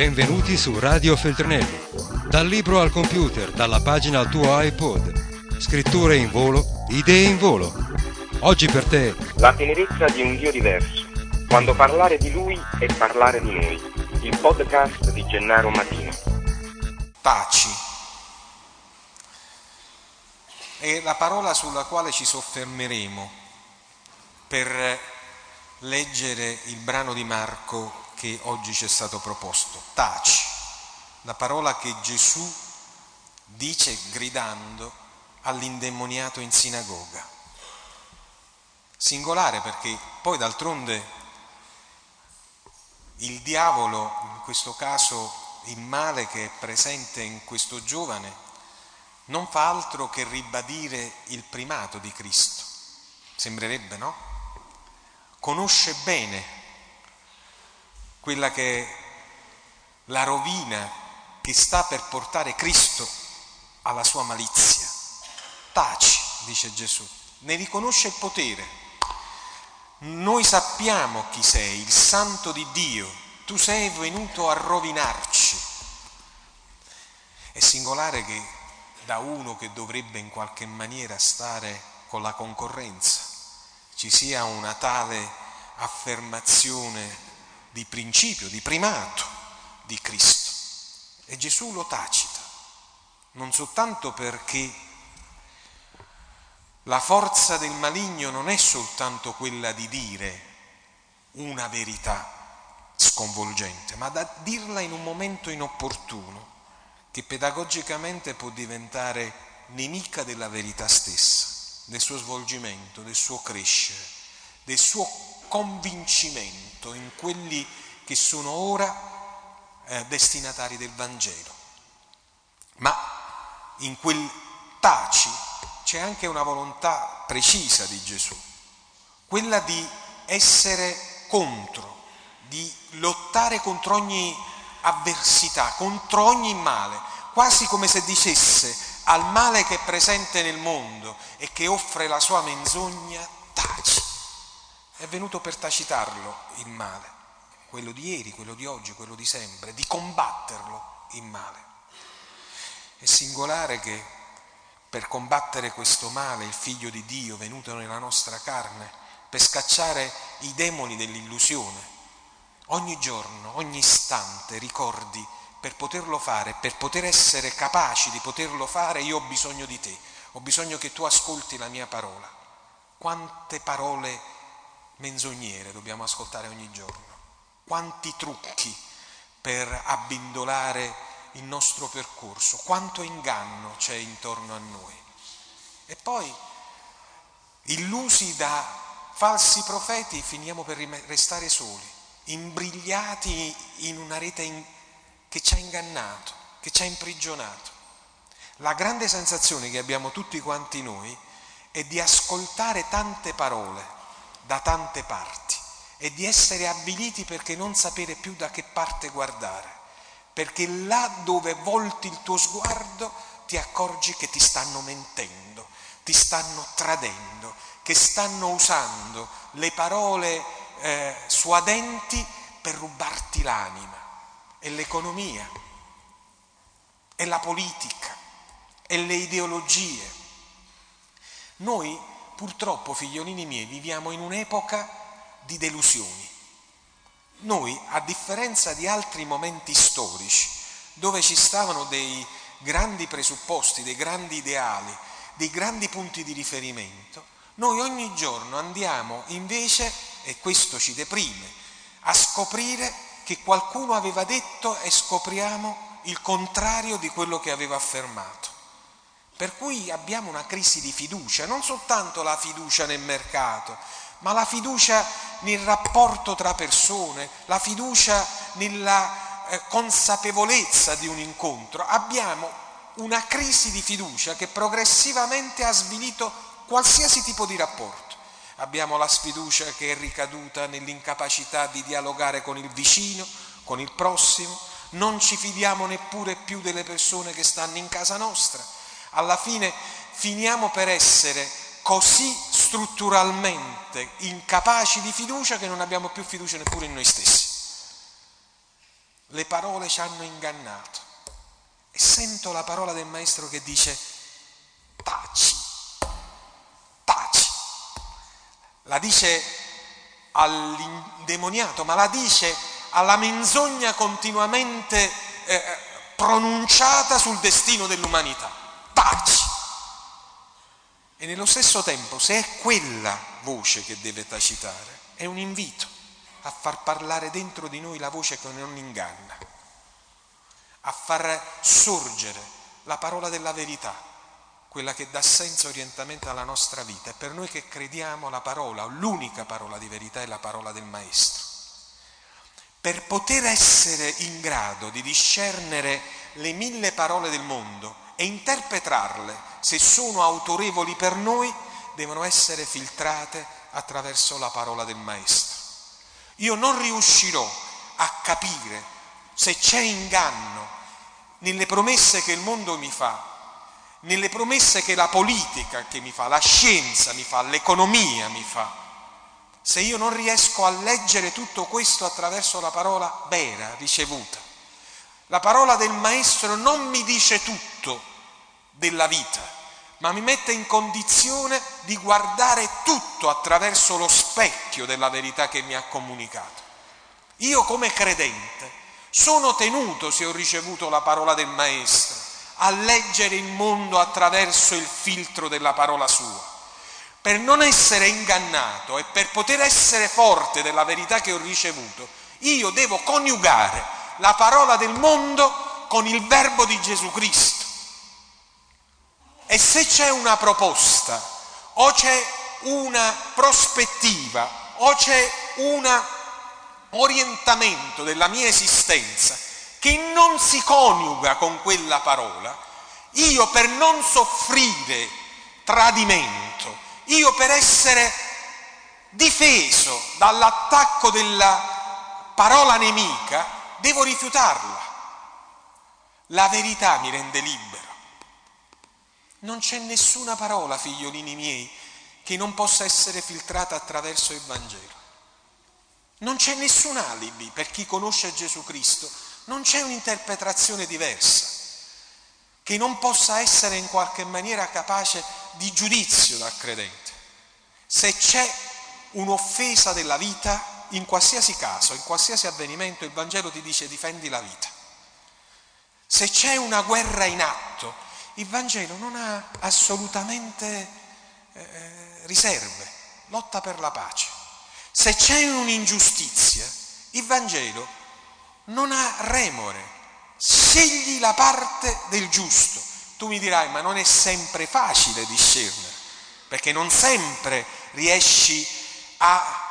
Benvenuti su Radio Feltrinelli. Dal libro al computer, dalla pagina al tuo iPod. Scritture in volo, idee in volo. Oggi per te. La tenerezza di un Dio diverso. Quando parlare di Lui è parlare di noi. Il podcast di Gennaro Matino. Taci. È la parola sulla quale ci soffermeremo per leggere il brano di Marco che oggi ci è stato proposto. Taci, la parola che Gesù dice gridando all'indemoniato in sinagoga. Singolare perché poi d'altronde il diavolo, in questo caso il male che è presente in questo giovane, non fa altro che ribadire il primato di Cristo. Sembrerebbe, no? Conosce bene quella che è la rovina che sta per portare Cristo alla sua malizia. Taci, dice Gesù, ne riconosce il potere. Noi sappiamo chi sei, il santo di Dio, tu sei venuto a rovinarci. È singolare che da uno che dovrebbe in qualche maniera stare con la concorrenza ci sia una tale affermazione di principio, di primato di Cristo. E Gesù lo tacita, non soltanto perché la forza del maligno non è soltanto quella di dire una verità sconvolgente, ma da dirla in un momento inopportuno, che pedagogicamente può diventare nemica della verità stessa, del suo svolgimento, del suo crescere, del suo convincimento in quelli che sono ora eh, destinatari del Vangelo. Ma in quel taci c'è anche una volontà precisa di Gesù, quella di essere contro, di lottare contro ogni avversità, contro ogni male, quasi come se dicesse al male che è presente nel mondo e che offre la sua menzogna. È venuto per tacitarlo il male, quello di ieri, quello di oggi, quello di sempre, di combatterlo il male. È singolare che per combattere questo male il figlio di Dio venuto nella nostra carne, per scacciare i demoni dell'illusione, ogni giorno, ogni istante ricordi per poterlo fare, per poter essere capaci di poterlo fare, io ho bisogno di te, ho bisogno che tu ascolti la mia parola. Quante parole menzognere dobbiamo ascoltare ogni giorno. Quanti trucchi per abbindolare il nostro percorso, quanto inganno c'è intorno a noi. E poi, illusi da falsi profeti, finiamo per restare soli, imbrigliati in una rete in, che ci ha ingannato, che ci ha imprigionato. La grande sensazione che abbiamo tutti quanti noi è di ascoltare tante parole, da tante parti e di essere avviliti perché non sapere più da che parte guardare, perché là dove volti il tuo sguardo ti accorgi che ti stanno mentendo, ti stanno tradendo, che stanno usando le parole eh, suadenti per rubarti l'anima e l'economia e la politica e le ideologie. Noi Purtroppo, figliolini miei, viviamo in un'epoca di delusioni. Noi, a differenza di altri momenti storici, dove ci stavano dei grandi presupposti, dei grandi ideali, dei grandi punti di riferimento, noi ogni giorno andiamo invece, e questo ci deprime, a scoprire che qualcuno aveva detto e scopriamo il contrario di quello che aveva affermato. Per cui abbiamo una crisi di fiducia, non soltanto la fiducia nel mercato, ma la fiducia nel rapporto tra persone, la fiducia nella eh, consapevolezza di un incontro. Abbiamo una crisi di fiducia che progressivamente ha svilito qualsiasi tipo di rapporto. Abbiamo la sfiducia che è ricaduta nell'incapacità di dialogare con il vicino, con il prossimo, non ci fidiamo neppure più delle persone che stanno in casa nostra alla fine finiamo per essere così strutturalmente incapaci di fiducia che non abbiamo più fiducia neppure in noi stessi. le parole ci hanno ingannato. E sento la parola del Maestro che dice, taci, taci. La dice all'indemoniato, ma la dice alla menzogna continuamente eh, pronunciata sul destino dell'umanità. Taci. E nello stesso tempo, se è quella voce che deve tacitare, è un invito a far parlare dentro di noi la voce che non inganna, a far sorgere la parola della verità, quella che dà senso e orientamento alla nostra vita. E per noi che crediamo la parola, l'unica parola di verità è la parola del Maestro. Per poter essere in grado di discernere le mille parole del mondo e interpretarle, se sono autorevoli per noi, devono essere filtrate attraverso la parola del Maestro. Io non riuscirò a capire se c'è inganno nelle promesse che il mondo mi fa, nelle promesse che la politica che mi fa, la scienza mi fa, l'economia mi fa, se io non riesco a leggere tutto questo attraverso la parola vera ricevuta. La parola del Maestro non mi dice tutto della vita, ma mi mette in condizione di guardare tutto attraverso lo specchio della verità che mi ha comunicato. Io come credente sono tenuto, se ho ricevuto la parola del Maestro, a leggere il mondo attraverso il filtro della parola sua. Per non essere ingannato e per poter essere forte della verità che ho ricevuto, io devo coniugare la parola del mondo con il verbo di Gesù Cristo. E se c'è una proposta, o c'è una prospettiva, o c'è un orientamento della mia esistenza che non si coniuga con quella parola, io per non soffrire tradimento, io per essere difeso dall'attacco della parola nemica, devo rifiutarla. La verità mi rende libero. Non c'è nessuna parola, figliolini miei, che non possa essere filtrata attraverso il Vangelo. Non c'è nessun alibi per chi conosce Gesù Cristo, non c'è un'interpretazione diversa che non possa essere in qualche maniera capace di giudizio dal credente. Se c'è un'offesa della vita, in qualsiasi caso, in qualsiasi avvenimento, il Vangelo ti dice difendi la vita. Se c'è una guerra in atto, il Vangelo non ha assolutamente eh, riserve, lotta per la pace. Se c'è un'ingiustizia, il Vangelo non ha remore, scegli la parte del giusto. Tu mi dirai, ma non è sempre facile discernere, perché non sempre riesci a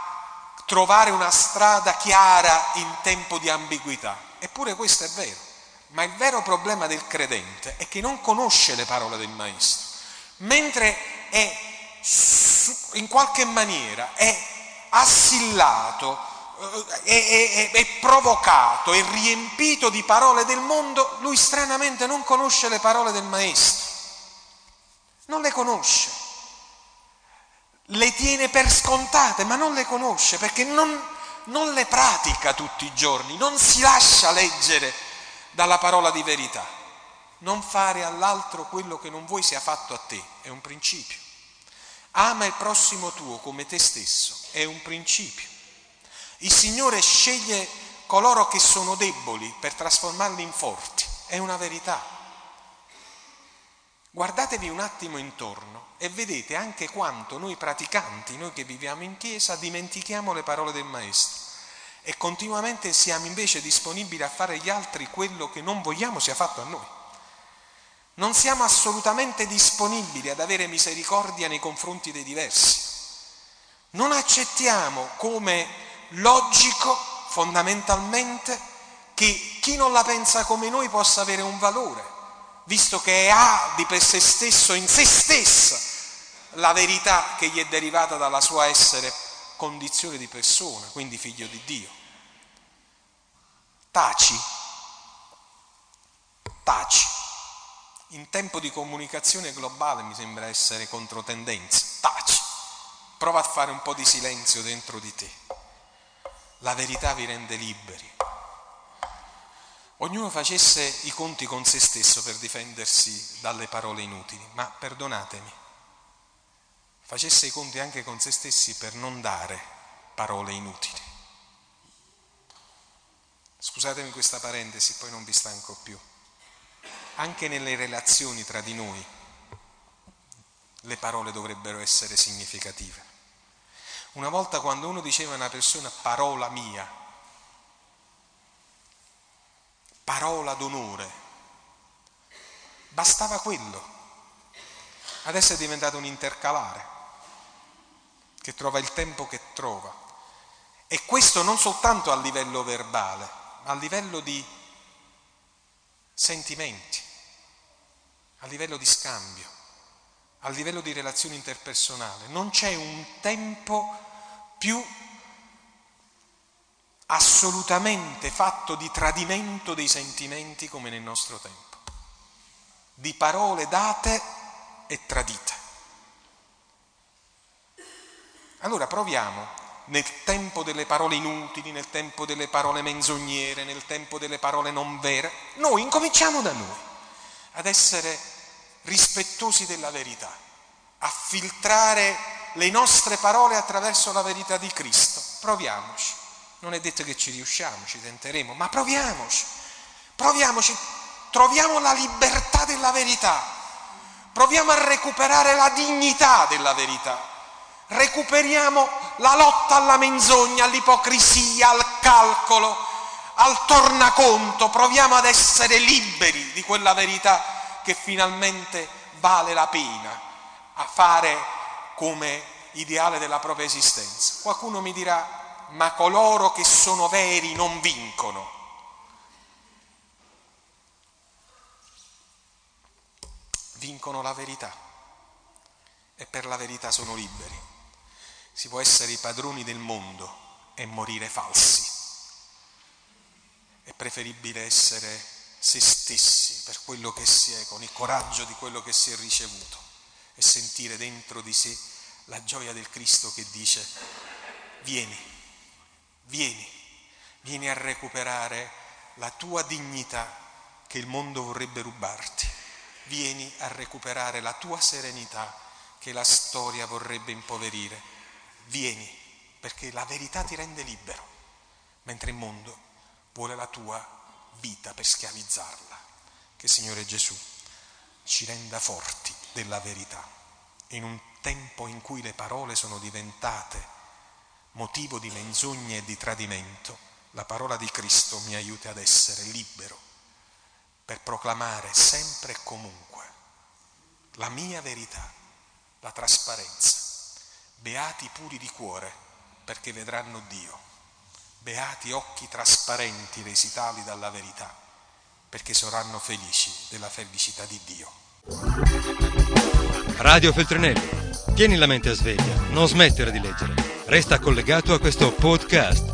trovare una strada chiara in tempo di ambiguità. Eppure questo è vero. Ma il vero problema del credente è che non conosce le parole del Maestro, mentre è in qualche maniera è assillato, eh, è, è, è provocato, è riempito di parole del mondo, lui stranamente non conosce le parole del Maestro, non le conosce, le tiene per scontate, ma non le conosce perché non, non le pratica tutti i giorni, non si lascia leggere dalla parola di verità. Non fare all'altro quello che non vuoi sia fatto a te, è un principio. Ama il prossimo tuo come te stesso, è un principio. Il Signore sceglie coloro che sono deboli per trasformarli in forti, è una verità. Guardatevi un attimo intorno e vedete anche quanto noi praticanti, noi che viviamo in chiesa, dimentichiamo le parole del Maestro e continuamente siamo invece disponibili a fare agli altri quello che non vogliamo sia fatto a noi. Non siamo assolutamente disponibili ad avere misericordia nei confronti dei diversi. Non accettiamo come logico, fondamentalmente, che chi non la pensa come noi possa avere un valore, visto che ha di per sé stesso, in se stessa, la verità che gli è derivata dalla sua essere condizione di persona, quindi figlio di Dio. Taci, taci. In tempo di comunicazione globale mi sembra essere controtendenza. Taci. Prova a fare un po' di silenzio dentro di te. La verità vi rende liberi. ognuno facesse i conti con se stesso per difendersi dalle parole inutili, ma perdonatemi, facesse i conti anche con se stessi per non dare parole inutili. Scusatemi questa parentesi, poi non vi stanco più. Anche nelle relazioni tra di noi le parole dovrebbero essere significative. Una volta quando uno diceva a una persona parola mia, parola d'onore, bastava quello. Adesso è diventato un intercalare che trova il tempo che trova. E questo non soltanto a livello verbale, ma a livello di sentimenti, a livello di scambio, a livello di relazione interpersonale. Non c'è un tempo più assolutamente fatto di tradimento dei sentimenti come nel nostro tempo, di parole date e tradite. Allora proviamo nel tempo delle parole inutili, nel tempo delle parole menzognere, nel tempo delle parole non vere, noi incominciamo da noi ad essere rispettosi della verità, a filtrare le nostre parole attraverso la verità di Cristo. Proviamoci. Non è detto che ci riusciamo, ci tenteremo, ma proviamoci. Proviamoci. Troviamo la libertà della verità. Proviamo a recuperare la dignità della verità recuperiamo la lotta alla menzogna, all'ipocrisia, al calcolo, al tornaconto, proviamo ad essere liberi di quella verità che finalmente vale la pena a fare come ideale della propria esistenza. Qualcuno mi dirà, ma coloro che sono veri non vincono. Vincono la verità e per la verità sono liberi. Si può essere i padroni del mondo e morire falsi. È preferibile essere se stessi per quello che si è, con il coraggio di quello che si è ricevuto e sentire dentro di sé la gioia del Cristo che dice vieni, vieni, vieni a recuperare la tua dignità che il mondo vorrebbe rubarti, vieni a recuperare la tua serenità che la storia vorrebbe impoverire vieni, perché la verità ti rende libero, mentre il mondo vuole la tua vita per schiavizzarla. Che Signore Gesù ci renda forti della verità, in un tempo in cui le parole sono diventate motivo di menzogne e di tradimento, la parola di Cristo mi aiuta ad essere libero per proclamare sempre e comunque la mia verità, la trasparenza Beati puri di cuore, perché vedranno Dio. Beati occhi trasparenti resi tali dalla verità, perché saranno felici della felicità di Dio. Radio Feltrinelli. Tieni la mente a sveglia, non smettere di leggere. Resta collegato a questo podcast.